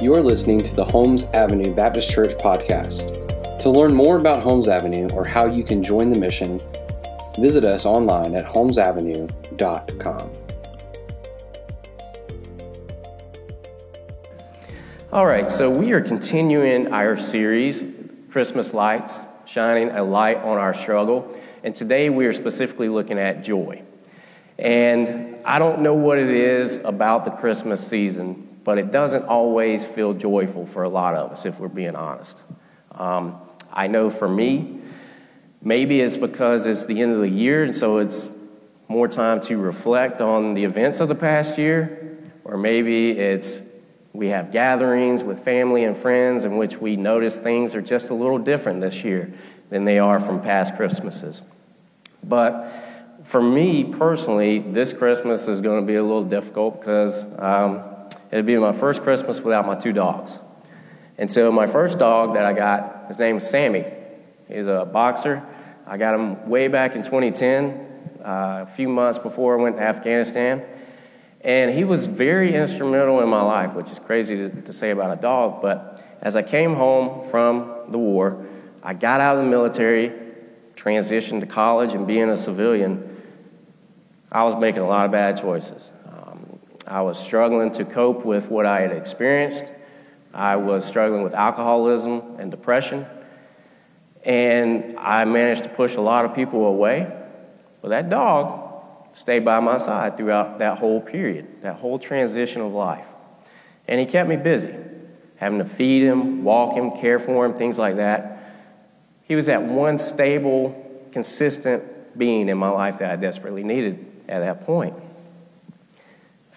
You're listening to the Holmes Avenue Baptist Church podcast. To learn more about Holmes Avenue or how you can join the mission, visit us online at holmesavenue.com. All right, so we are continuing our series, Christmas Lights, shining a light on our struggle. And today we are specifically looking at joy. And I don't know what it is about the Christmas season, but it doesn't always feel joyful for a lot of us, if we're being honest. Um, I know for me, maybe it's because it's the end of the year, and so it's more time to reflect on the events of the past year, or maybe it's we have gatherings with family and friends in which we notice things are just a little different this year than they are from past Christmases. But for me personally, this Christmas is going to be a little difficult because um, it'll be my first Christmas without my two dogs. And so, my first dog that I got, his name is Sammy. He's a boxer. I got him way back in 2010, uh, a few months before I went to Afghanistan. And he was very instrumental in my life, which is crazy to, to say about a dog. But as I came home from the war, I got out of the military, transitioned to college, and being a civilian, I was making a lot of bad choices. I was struggling to cope with what I had experienced. I was struggling with alcoholism and depression. And I managed to push a lot of people away. But that dog stayed by my side throughout that whole period, that whole transition of life. And he kept me busy, having to feed him, walk him, care for him, things like that. He was that one stable, consistent being in my life that I desperately needed at that point.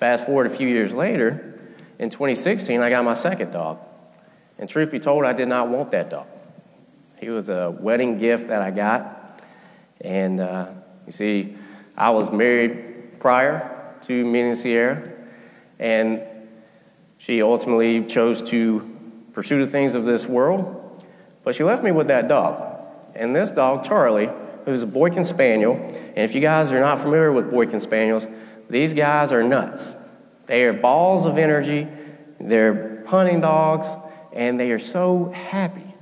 Fast forward a few years later, in 2016, I got my second dog. And truth be told, I did not want that dog. He was a wedding gift that I got. And uh, you see, I was married prior to meeting Sierra, and she ultimately chose to pursue the things of this world. But she left me with that dog. And this dog, Charlie, who's a Boykin Spaniel, and if you guys are not familiar with Boykin Spaniels, these guys are nuts. They are balls of energy, they're hunting dogs, and they are so happy.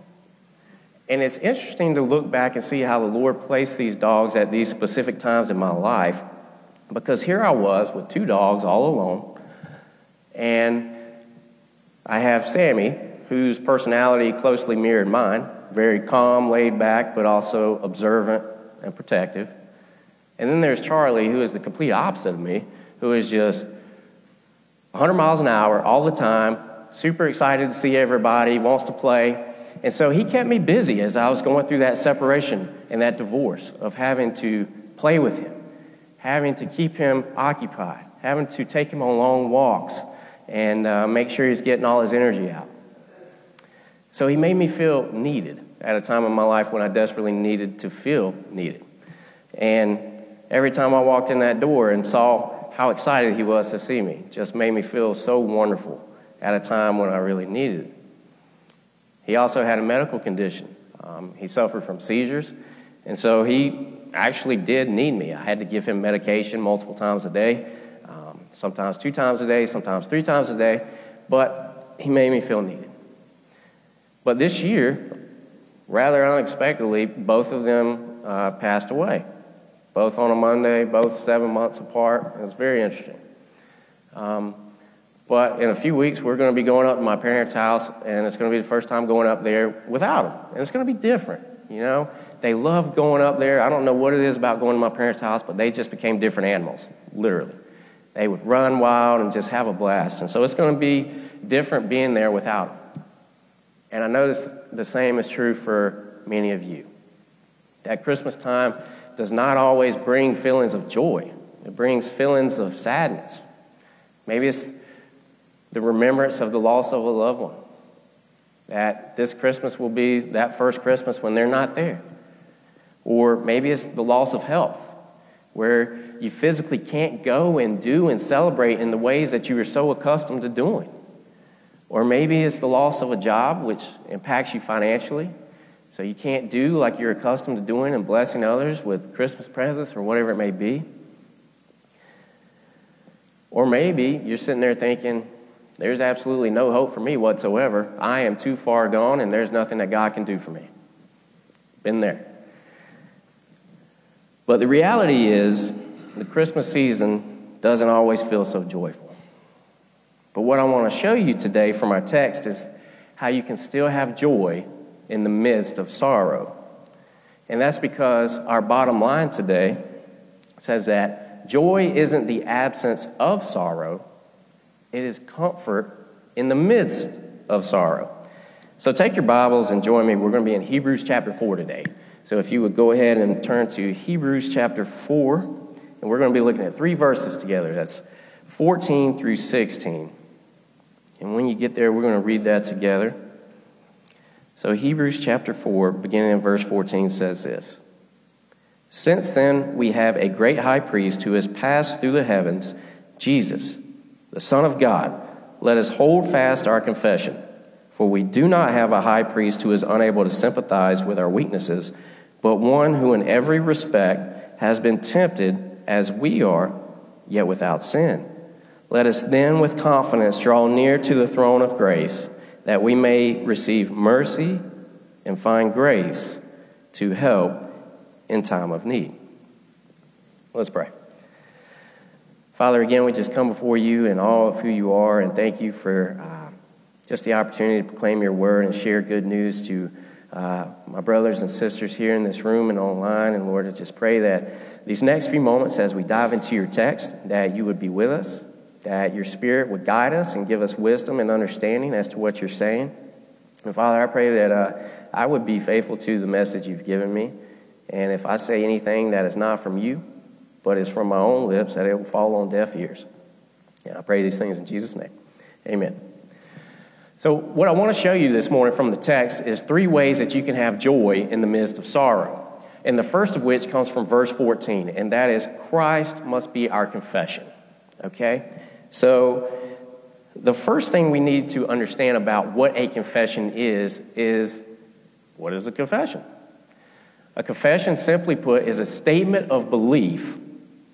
And it's interesting to look back and see how the Lord placed these dogs at these specific times in my life because here I was with two dogs all alone, and I have Sammy, whose personality closely mirrored mine, very calm, laid back, but also observant and protective. And then there's Charlie, who is the complete opposite of me, who is just 100 miles an hour all the time, super excited to see everybody, wants to play. And so he kept me busy as I was going through that separation and that divorce of having to play with him, having to keep him occupied, having to take him on long walks and uh, make sure he's getting all his energy out. So he made me feel needed at a time in my life when I desperately needed to feel needed. And every time I walked in that door and saw how excited he was to see me, just made me feel so wonderful at a time when I really needed it. He also had a medical condition. Um, he suffered from seizures, and so he actually did need me. I had to give him medication multiple times a day, um, sometimes two times a day, sometimes three times a day, but he made me feel needed. But this year, rather unexpectedly, both of them uh, passed away. Both on a Monday, both seven months apart. It was very interesting. Um, but in a few weeks, we're going to be going up to my parents' house, and it's going to be the first time going up there without them. And it's going to be different, you know? They love going up there. I don't know what it is about going to my parents' house, but they just became different animals, literally. They would run wild and just have a blast. And so it's going to be different being there without them. And I notice the same is true for many of you. That Christmas time does not always bring feelings of joy, it brings feelings of sadness. Maybe it's the remembrance of the loss of a loved one. That this Christmas will be that first Christmas when they're not there. Or maybe it's the loss of health, where you physically can't go and do and celebrate in the ways that you were so accustomed to doing. Or maybe it's the loss of a job, which impacts you financially. So you can't do like you're accustomed to doing and blessing others with Christmas presents or whatever it may be. Or maybe you're sitting there thinking, There's absolutely no hope for me whatsoever. I am too far gone, and there's nothing that God can do for me. Been there. But the reality is, the Christmas season doesn't always feel so joyful. But what I want to show you today from our text is how you can still have joy in the midst of sorrow. And that's because our bottom line today says that joy isn't the absence of sorrow, it is comfort in the midst of sorrow. So take your Bibles and join me. We're going to be in Hebrews chapter 4 today. So if you would go ahead and turn to Hebrews chapter 4, and we're going to be looking at three verses together. That's 14 through 16. And when you get there, we're going to read that together. So, Hebrews chapter 4, beginning in verse 14, says this Since then we have a great high priest who has passed through the heavens, Jesus, the Son of God. Let us hold fast our confession. For we do not have a high priest who is unable to sympathize with our weaknesses, but one who in every respect has been tempted as we are, yet without sin. Let us then with confidence draw near to the throne of grace that we may receive mercy and find grace to help in time of need. Let's pray. Father, again, we just come before you and all of who you are, and thank you for uh, just the opportunity to proclaim your word and share good news to uh, my brothers and sisters here in this room and online. And Lord, I just pray that these next few moments as we dive into your text, that you would be with us, that your Spirit would guide us and give us wisdom and understanding as to what you're saying. And Father, I pray that uh, I would be faithful to the message you've given me. And if I say anything that is not from you, but is from my own lips, that it will fall on deaf ears. And I pray these things in Jesus' name. Amen. So, what I want to show you this morning from the text is three ways that you can have joy in the midst of sorrow. And the first of which comes from verse 14, and that is Christ must be our confession. Okay? So, the first thing we need to understand about what a confession is is what is a confession? A confession, simply put, is a statement of belief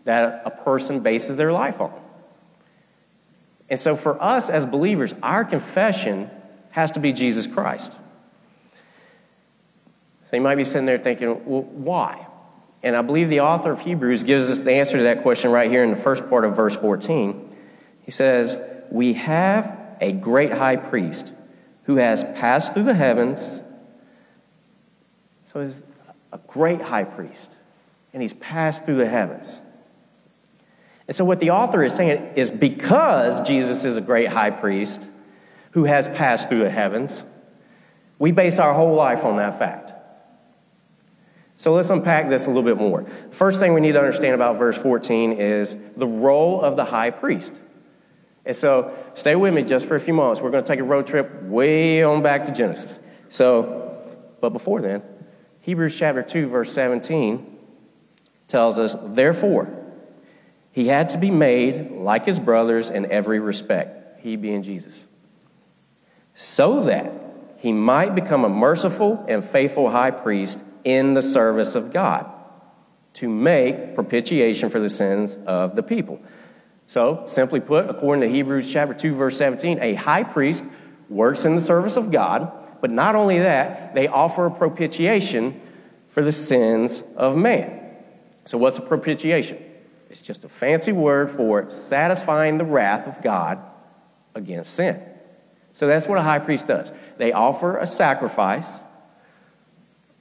that a person bases their life on. And so, for us as believers, our confession has to be Jesus Christ. So, you might be sitting there thinking, well, why? And I believe the author of Hebrews gives us the answer to that question right here in the first part of verse 14. He says, We have a great high priest who has passed through the heavens. So he's a great high priest, and he's passed through the heavens. And so, what the author is saying is because Jesus is a great high priest who has passed through the heavens, we base our whole life on that fact. So let's unpack this a little bit more. First thing we need to understand about verse 14 is the role of the high priest. And so stay with me just for a few moments. We're going to take a road trip way on back to Genesis. So, but before then, Hebrews chapter 2, verse 17 tells us, Therefore, he had to be made like his brothers in every respect, he being Jesus, so that he might become a merciful and faithful high priest in the service of God to make propitiation for the sins of the people. So, simply put, according to Hebrews chapter 2 verse 17, a high priest works in the service of God, but not only that, they offer a propitiation for the sins of man. So, what's a propitiation? It's just a fancy word for satisfying the wrath of God against sin. So, that's what a high priest does. They offer a sacrifice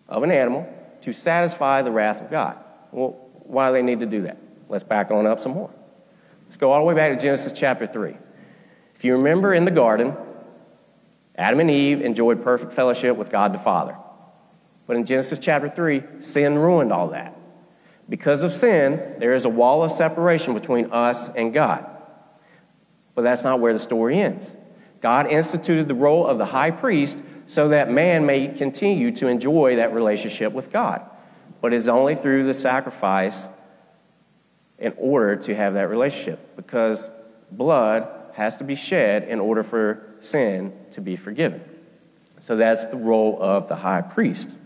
of an animal to satisfy the wrath of God. Well, why do they need to do that? Let's back on up some more. Let's go all the way back to Genesis chapter 3. If you remember in the garden, Adam and Eve enjoyed perfect fellowship with God the Father. But in Genesis chapter 3, sin ruined all that. Because of sin, there is a wall of separation between us and God. But that's not where the story ends. God instituted the role of the high priest so that man may continue to enjoy that relationship with God. But it's only through the sacrifice in order to have that relationship because blood has to be shed in order for sin to be forgiven. So that's the role of the high priest.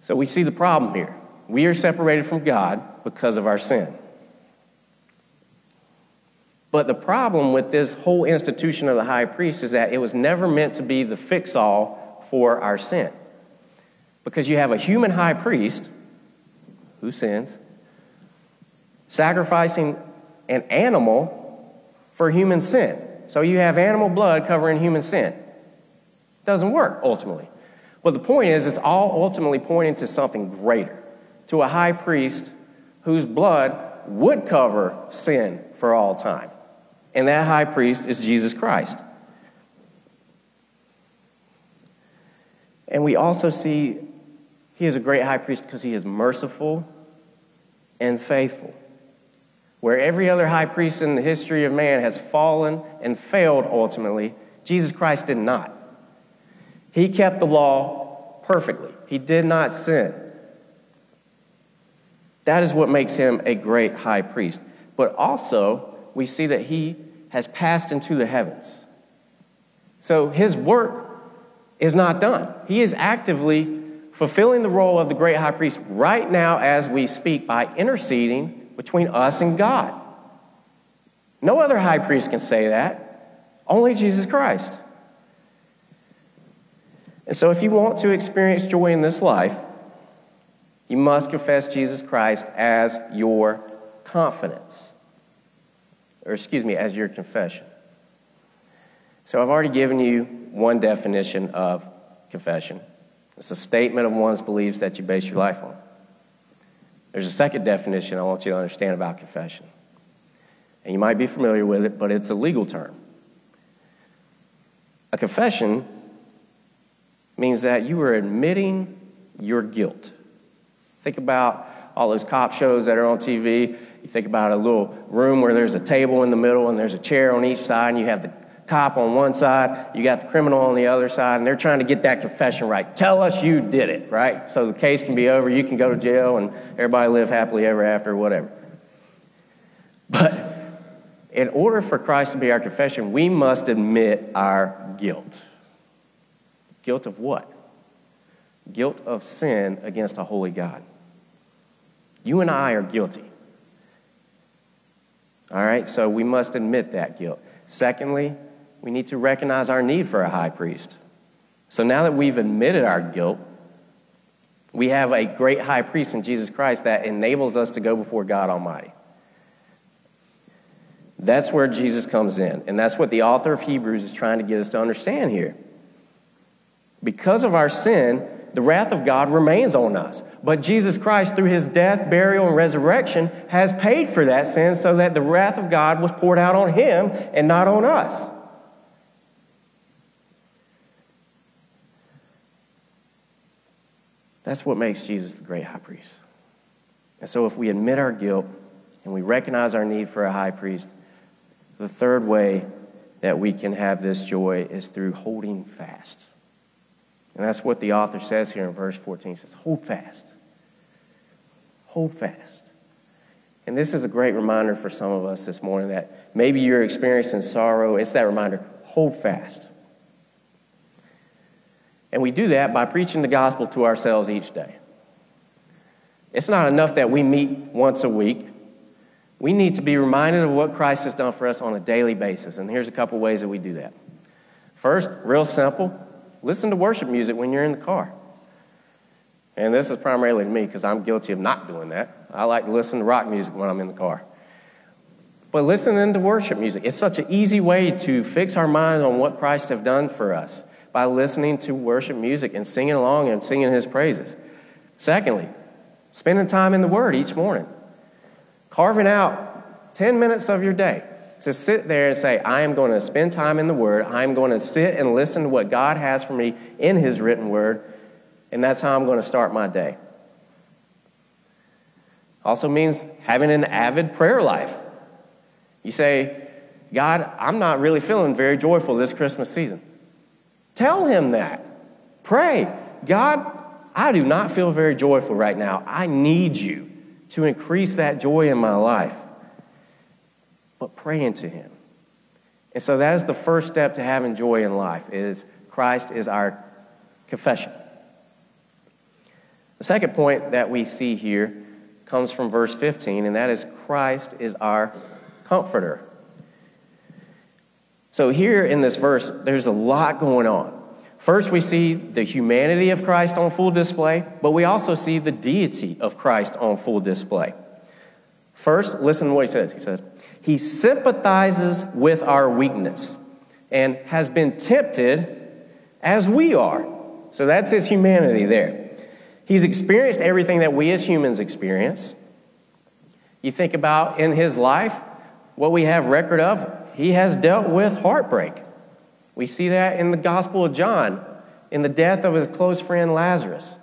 So we see the problem here. We are separated from God because of our sin. But the problem with this whole institution of the high priest is that it was never meant to be the fix all for our sin. Because you have a human high priest who sins, sacrificing an animal for human sin. So you have animal blood covering human sin. Doesn't work ultimately. But the point is, it's all ultimately pointing to something greater, to a high priest whose blood would cover sin for all time. And that high priest is Jesus Christ. And we also see he is a great high priest because he is merciful and faithful. Where every other high priest in the history of man has fallen and failed ultimately, Jesus Christ did not. He kept the law perfectly, he did not sin. That is what makes him a great high priest. But also, we see that he has passed into the heavens. So his work is not done. He is actively fulfilling the role of the great high priest right now as we speak by interceding between us and God. No other high priest can say that, only Jesus Christ. And so, if you want to experience joy in this life, you must confess Jesus Christ as your confidence, or excuse me, as your confession. So, I've already given you one definition of confession. It's a statement of one's beliefs that you base your life on. There's a second definition I want you to understand about confession. And you might be familiar with it, but it's a legal term. A confession means that you are admitting your guilt. Think about all those cop shows that are on TV. You think about a little room where there's a table in the middle and there's a chair on each side, and you have the cop on one side, you got the criminal on the other side, and they're trying to get that confession right. Tell us you did it, right? So the case can be over, you can go to jail, and everybody live happily ever after, whatever. But in order for Christ to be our confession, we must admit our guilt. Guilt of what? Guilt of sin against a holy God. You and I are guilty. All right, so we must admit that guilt. Secondly, we need to recognize our need for a high priest. So now that we've admitted our guilt, we have a great high priest in Jesus Christ that enables us to go before God Almighty. That's where Jesus comes in. And that's what the author of Hebrews is trying to get us to understand here. Because of our sin, the wrath of God remains on us. But Jesus Christ, through his death, burial, and resurrection, has paid for that sin so that the wrath of God was poured out on him and not on us. That's what makes Jesus the great high priest. And so, if we admit our guilt and we recognize our need for a high priest, the third way that we can have this joy is through holding fast. And that's what the author says here in verse 14. He says, Hold fast. Hold fast. And this is a great reminder for some of us this morning that maybe you're experiencing sorrow. It's that reminder hold fast. And we do that by preaching the gospel to ourselves each day. It's not enough that we meet once a week. We need to be reminded of what Christ has done for us on a daily basis. And here's a couple ways that we do that. First, real simple listen to worship music when you're in the car. And this is primarily me because I'm guilty of not doing that. I like to listen to rock music when I'm in the car. But listening to worship music, it's such an easy way to fix our mind on what Christ has done for us by listening to worship music and singing along and singing his praises. Secondly, spending time in the Word each morning, carving out 10 minutes of your day to sit there and say, I am going to spend time in the Word. I'm going to sit and listen to what God has for me in His written Word, and that's how I'm going to start my day. Also means having an avid prayer life. You say, God, I'm not really feeling very joyful this Christmas season. Tell him that. Pray. God, I do not feel very joyful right now. I need you to increase that joy in my life. But pray into him. And so that is the first step to having joy in life is Christ is our confession. The second point that we see here comes from verse 15, and that is Christ is our comforter. So, here in this verse, there's a lot going on. First, we see the humanity of Christ on full display, but we also see the deity of Christ on full display. First, listen to what he says. He says, He sympathizes with our weakness and has been tempted as we are. So that's his humanity there. He's experienced everything that we as humans experience. You think about in his life, what we have record of, he has dealt with heartbreak. We see that in the Gospel of John, in the death of his close friend Lazarus.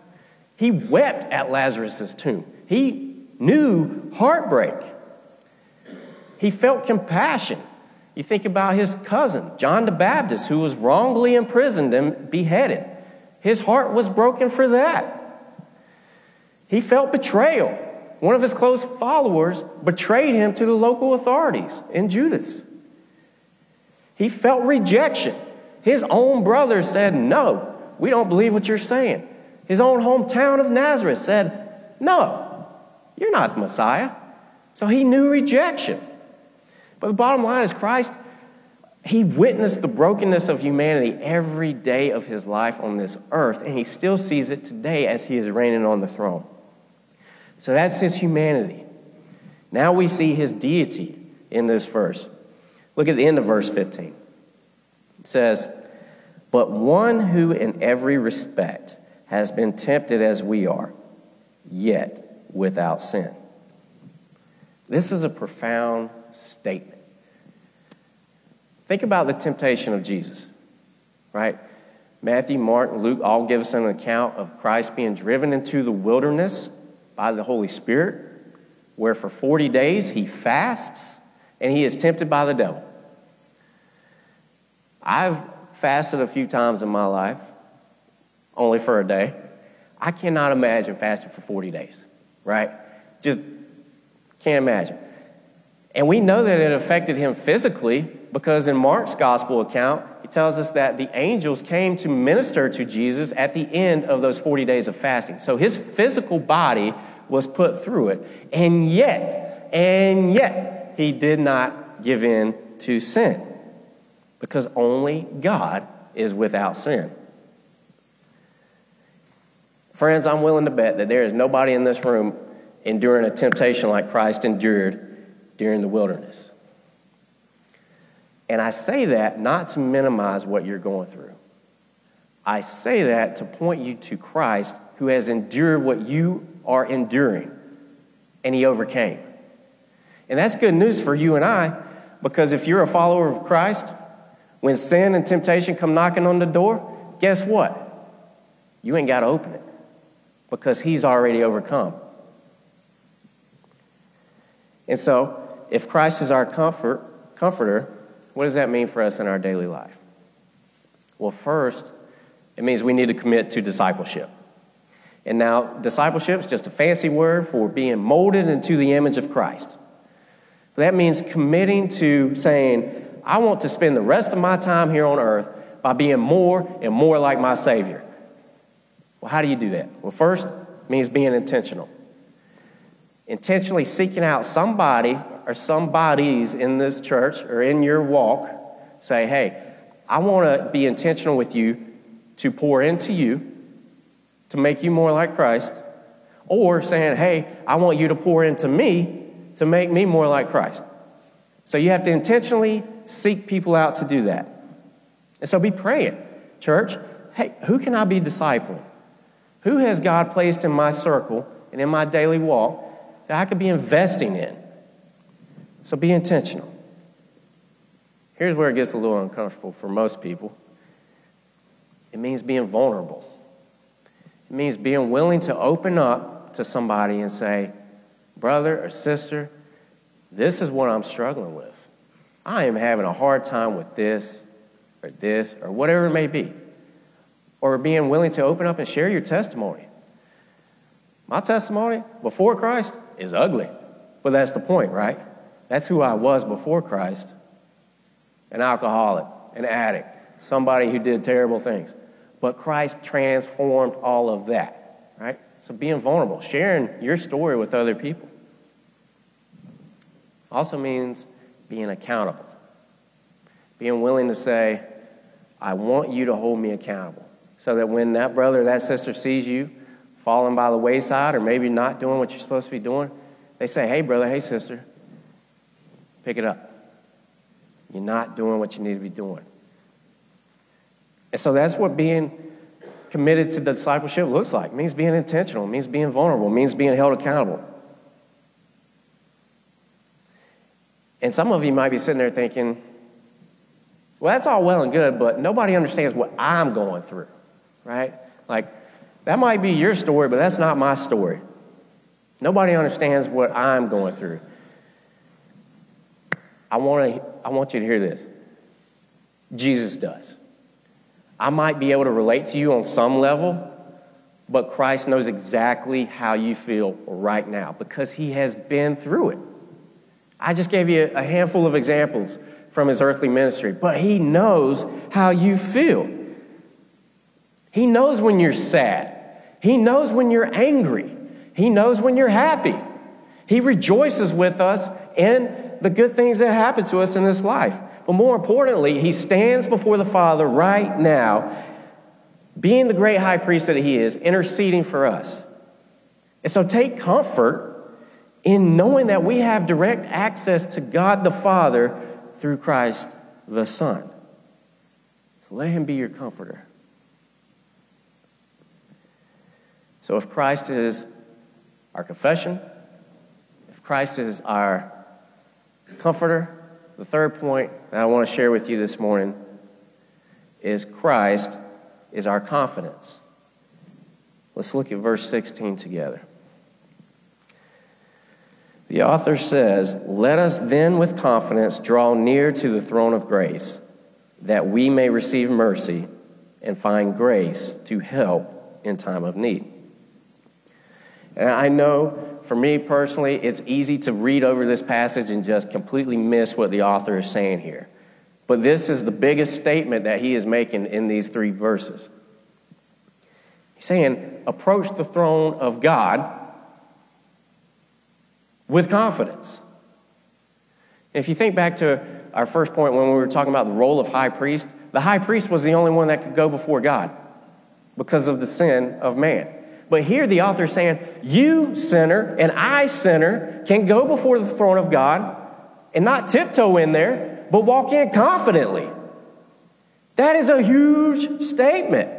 He wept at Lazarus' tomb. He knew heartbreak. He felt compassion. You think about his cousin, John the Baptist, who was wrongly imprisoned and beheaded. His heart was broken for that. He felt betrayal. One of his close followers betrayed him to the local authorities in Judas. He felt rejection. His own brothers said, No, we don't believe what you're saying. His own hometown of Nazareth said, No, you're not the Messiah. So he knew rejection. But the bottom line is, Christ, he witnessed the brokenness of humanity every day of his life on this earth, and he still sees it today as he is reigning on the throne. So that's his humanity. Now we see his deity in this verse. Look at the end of verse 15. It says, But one who in every respect has been tempted as we are, yet without sin. This is a profound statement. Think about the temptation of Jesus, right? Matthew, Mark, and Luke all give us an account of Christ being driven into the wilderness by the Holy Spirit, where for 40 days he fasts and he is tempted by the devil. I've fasted a few times in my life, only for a day. I cannot imagine fasting for 40 days, right? Just can't imagine. And we know that it affected him physically because in Mark's gospel account, he tells us that the angels came to minister to Jesus at the end of those 40 days of fasting. So his physical body was put through it. And yet, and yet, he did not give in to sin because only God is without sin. Friends, I'm willing to bet that there is nobody in this room enduring a temptation like Christ endured during the wilderness. And I say that not to minimize what you're going through. I say that to point you to Christ who has endured what you are enduring, and he overcame. And that's good news for you and I, because if you're a follower of Christ, when sin and temptation come knocking on the door, guess what? You ain't got to open it because he's already overcome. And so, if Christ is our comfort, comforter, what does that mean for us in our daily life? Well, first, it means we need to commit to discipleship. And now, discipleship is just a fancy word for being molded into the image of Christ. That means committing to saying, I want to spend the rest of my time here on earth by being more and more like my Savior. Well, how do you do that? Well, first, means being intentional intentionally seeking out somebody or somebodies in this church or in your walk, say, hey, I want to be intentional with you to pour into you to make you more like Christ, or saying, hey, I want you to pour into me to make me more like Christ. So you have to intentionally seek people out to do that. And so be praying, church. Hey, who can I be discipling? Who has God placed in my circle and in my daily walk that I could be investing in. So be intentional. Here's where it gets a little uncomfortable for most people it means being vulnerable, it means being willing to open up to somebody and say, Brother or sister, this is what I'm struggling with. I am having a hard time with this or this or whatever it may be. Or being willing to open up and share your testimony. My testimony before Christ is ugly, but that's the point, right? That's who I was before Christ an alcoholic, an addict, somebody who did terrible things. But Christ transformed all of that, right? So being vulnerable, sharing your story with other people, also means being accountable. being willing to say, I want you to hold me accountable. So that when that brother or that sister sees you falling by the wayside or maybe not doing what you're supposed to be doing, they say, Hey, brother, hey, sister, pick it up. You're not doing what you need to be doing. And so that's what being committed to discipleship looks like. It means being intentional, it means being vulnerable, it means being held accountable. And some of you might be sitting there thinking, well, that's all well and good, but nobody understands what I'm going through, right? Like, that might be your story, but that's not my story. Nobody understands what I'm going through. I want, to, I want you to hear this Jesus does. I might be able to relate to you on some level, but Christ knows exactly how you feel right now because he has been through it. I just gave you a handful of examples from his earthly ministry, but he knows how you feel. He knows when you're sad. He knows when you're angry. He knows when you're happy. He rejoices with us in the good things that happen to us in this life. But more importantly, he stands before the Father right now, being the great high priest that he is, interceding for us. And so take comfort in knowing that we have direct access to God the Father through Christ the Son. So let him be your comforter. So if Christ is our confession, if Christ is our comforter, the third point that I want to share with you this morning is Christ is our confidence. Let's look at verse 16 together. The author says, Let us then with confidence draw near to the throne of grace, that we may receive mercy and find grace to help in time of need. And I know for me personally, it's easy to read over this passage and just completely miss what the author is saying here. But this is the biggest statement that he is making in these three verses. He's saying, approach the throne of God with confidence. if you think back to our first point when we were talking about the role of high priest, the high priest was the only one that could go before God because of the sin of man. But here the author is saying, You, sinner, and I, sinner, can go before the throne of God and not tiptoe in there, but walk in confidently. That is a huge statement.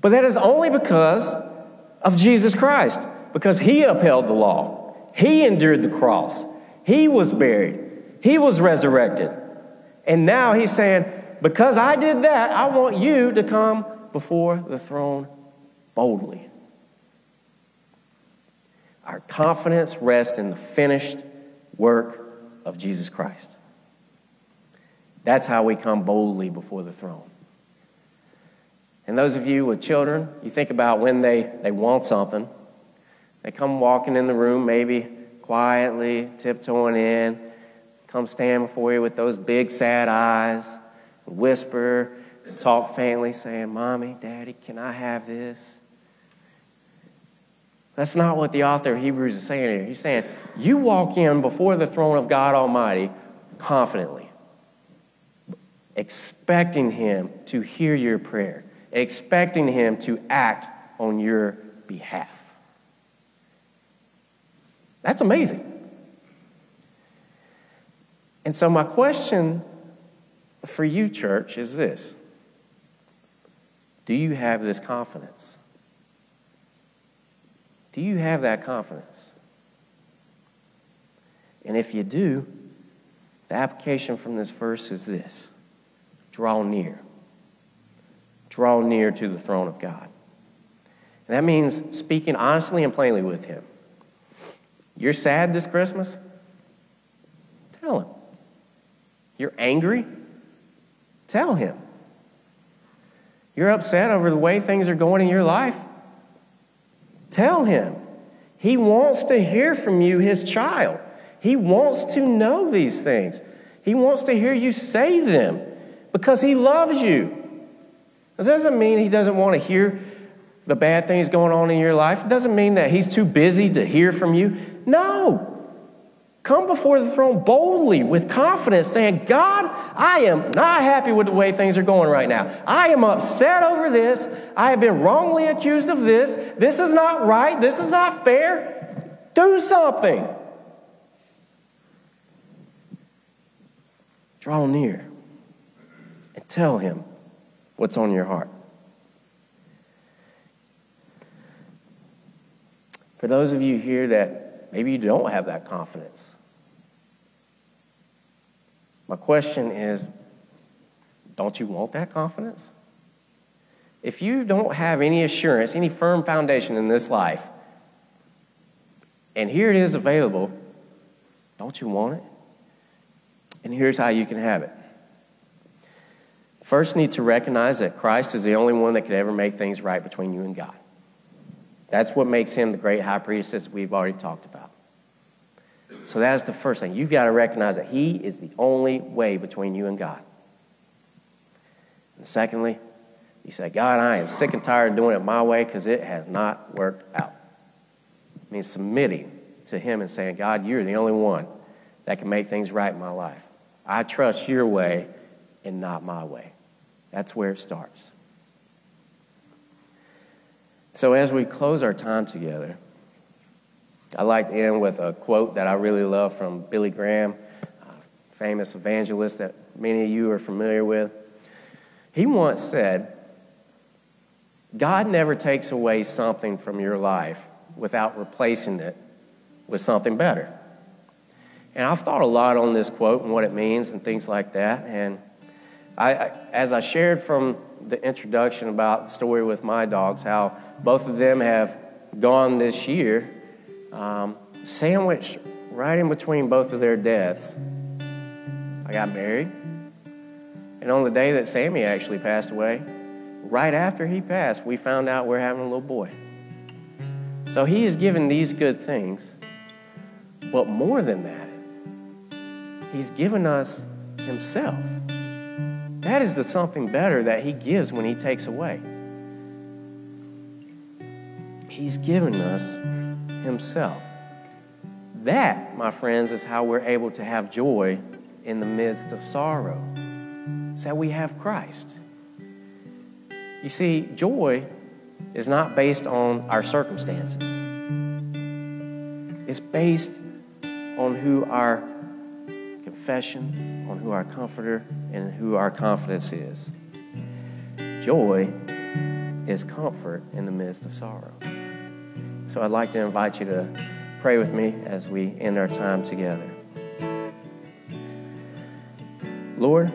But that is only because of Jesus Christ, because he upheld the law. He endured the cross. He was buried. He was resurrected. And now he's saying, because I did that, I want you to come before the throne boldly. Our confidence rests in the finished work of Jesus Christ. That's how we come boldly before the throne. And those of you with children, you think about when they, they want something they come walking in the room, maybe quietly, tiptoeing in, come stand before you with those big sad eyes, whisper, talk faintly, saying, Mommy, Daddy, can I have this? That's not what the author of Hebrews is saying here. He's saying, You walk in before the throne of God Almighty confidently, expecting Him to hear your prayer, expecting Him to act on your behalf. That's amazing. And so, my question for you, church, is this Do you have this confidence? Do you have that confidence? And if you do, the application from this verse is this draw near. Draw near to the throne of God. And that means speaking honestly and plainly with Him. You're sad this Christmas? Tell him. You're angry? Tell him. You're upset over the way things are going in your life? Tell him. He wants to hear from you, his child. He wants to know these things. He wants to hear you say them because he loves you. It doesn't mean he doesn't want to hear the bad things going on in your life. It doesn't mean that he's too busy to hear from you. No. Come before the throne boldly with confidence, saying, God, I am not happy with the way things are going right now. I am upset over this. I have been wrongly accused of this. This is not right. This is not fair. Do something. Draw near and tell him what's on your heart. For those of you here that maybe you don't have that confidence, my question is don't you want that confidence? If you don't have any assurance, any firm foundation in this life, and here it is available, don't you want it? And here's how you can have it. First, need to recognize that Christ is the only one that could ever make things right between you and God. That's what makes him the great high priest, as we've already talked about. So that's the first thing. You've got to recognize that He is the only way between you and God. And secondly, you say, God, I am sick and tired of doing it my way because it has not worked out. It means submitting to Him and saying, God, you're the only one that can make things right in my life. I trust your way and not my way. That's where it starts. So as we close our time together, I like to end with a quote that I really love from Billy Graham, a famous evangelist that many of you are familiar with. He once said, God never takes away something from your life without replacing it with something better. And I've thought a lot on this quote and what it means and things like that. And I, I, as I shared from the introduction about the story with my dogs, how both of them have gone this year um, sandwiched right in between both of their deaths, I got married. And on the day that Sammy actually passed away, right after he passed, we found out we're having a little boy. So he has given these good things, but more than that, he's given us himself. That is the something better that he gives when he takes away. He's given us Himself. That, my friends, is how we're able to have joy in the midst of sorrow. It's that we have Christ. You see, joy is not based on our circumstances, it's based on who our confession, on who our comforter, and who our confidence is. Joy is comfort in the midst of sorrow. So I'd like to invite you to pray with me as we end our time together. Lord,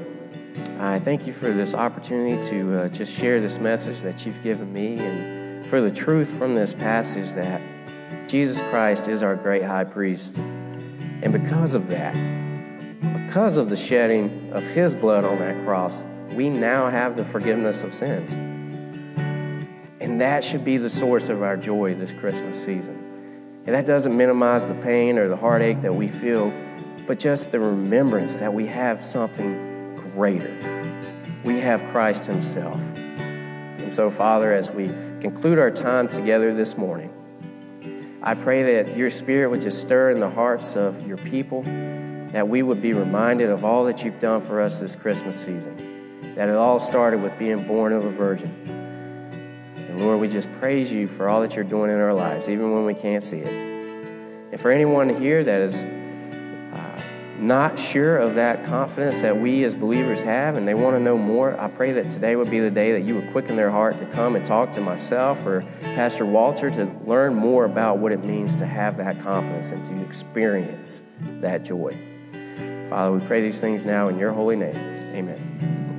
I thank you for this opportunity to uh, just share this message that you've given me and for the truth from this passage that Jesus Christ is our great high priest. And because of that, because of the shedding of his blood on that cross, we now have the forgiveness of sins. And that should be the source of our joy this Christmas season. And that doesn't minimize the pain or the heartache that we feel, but just the remembrance that we have something greater. We have Christ Himself. And so, Father, as we conclude our time together this morning, I pray that your Spirit would just stir in the hearts of your people, that we would be reminded of all that you've done for us this Christmas season, that it all started with being born of a virgin and Lord, we just praise you for all that you're doing in our lives, even when we can't see it. And for anyone here that is uh, not sure of that confidence that we as believers have and they want to know more, I pray that today would be the day that you would quicken their heart to come and talk to myself or Pastor Walter to learn more about what it means to have that confidence and to experience that joy. Father, we pray these things now in your holy name. Amen.